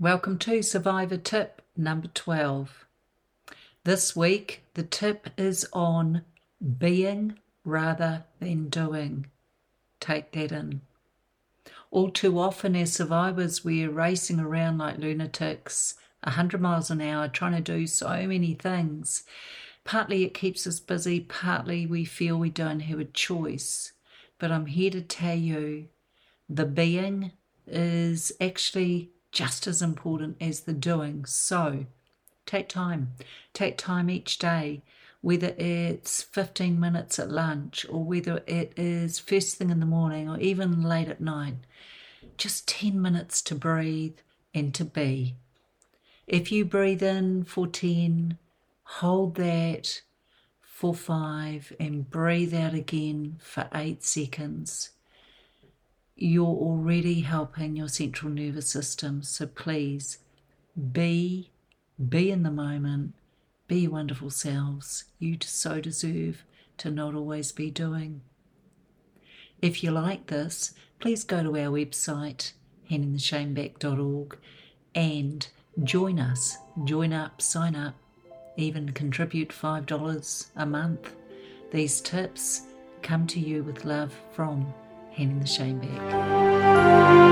Welcome to Survivor Tip number 12. This week, the tip is on being rather than doing. Take that in. All too often, as survivors, we're racing around like lunatics, 100 miles an hour, trying to do so many things. Partly it keeps us busy, partly we feel we don't have a choice. But I'm here to tell you the being is actually just as important as the doing. So take time. Take time each day, whether it's 15 minutes at lunch or whether it is first thing in the morning or even late at night. Just 10 minutes to breathe and to be. If you breathe in for 10, hold that for five, and breathe out again for eight seconds you're already helping your central nervous system. So please be, be in the moment, be your wonderful selves. You so deserve to not always be doing. If you like this, please go to our website, handingtheshameback.org, and join us. Join up, sign up, even contribute $5 a month. These tips come to you with love from handing the shame back.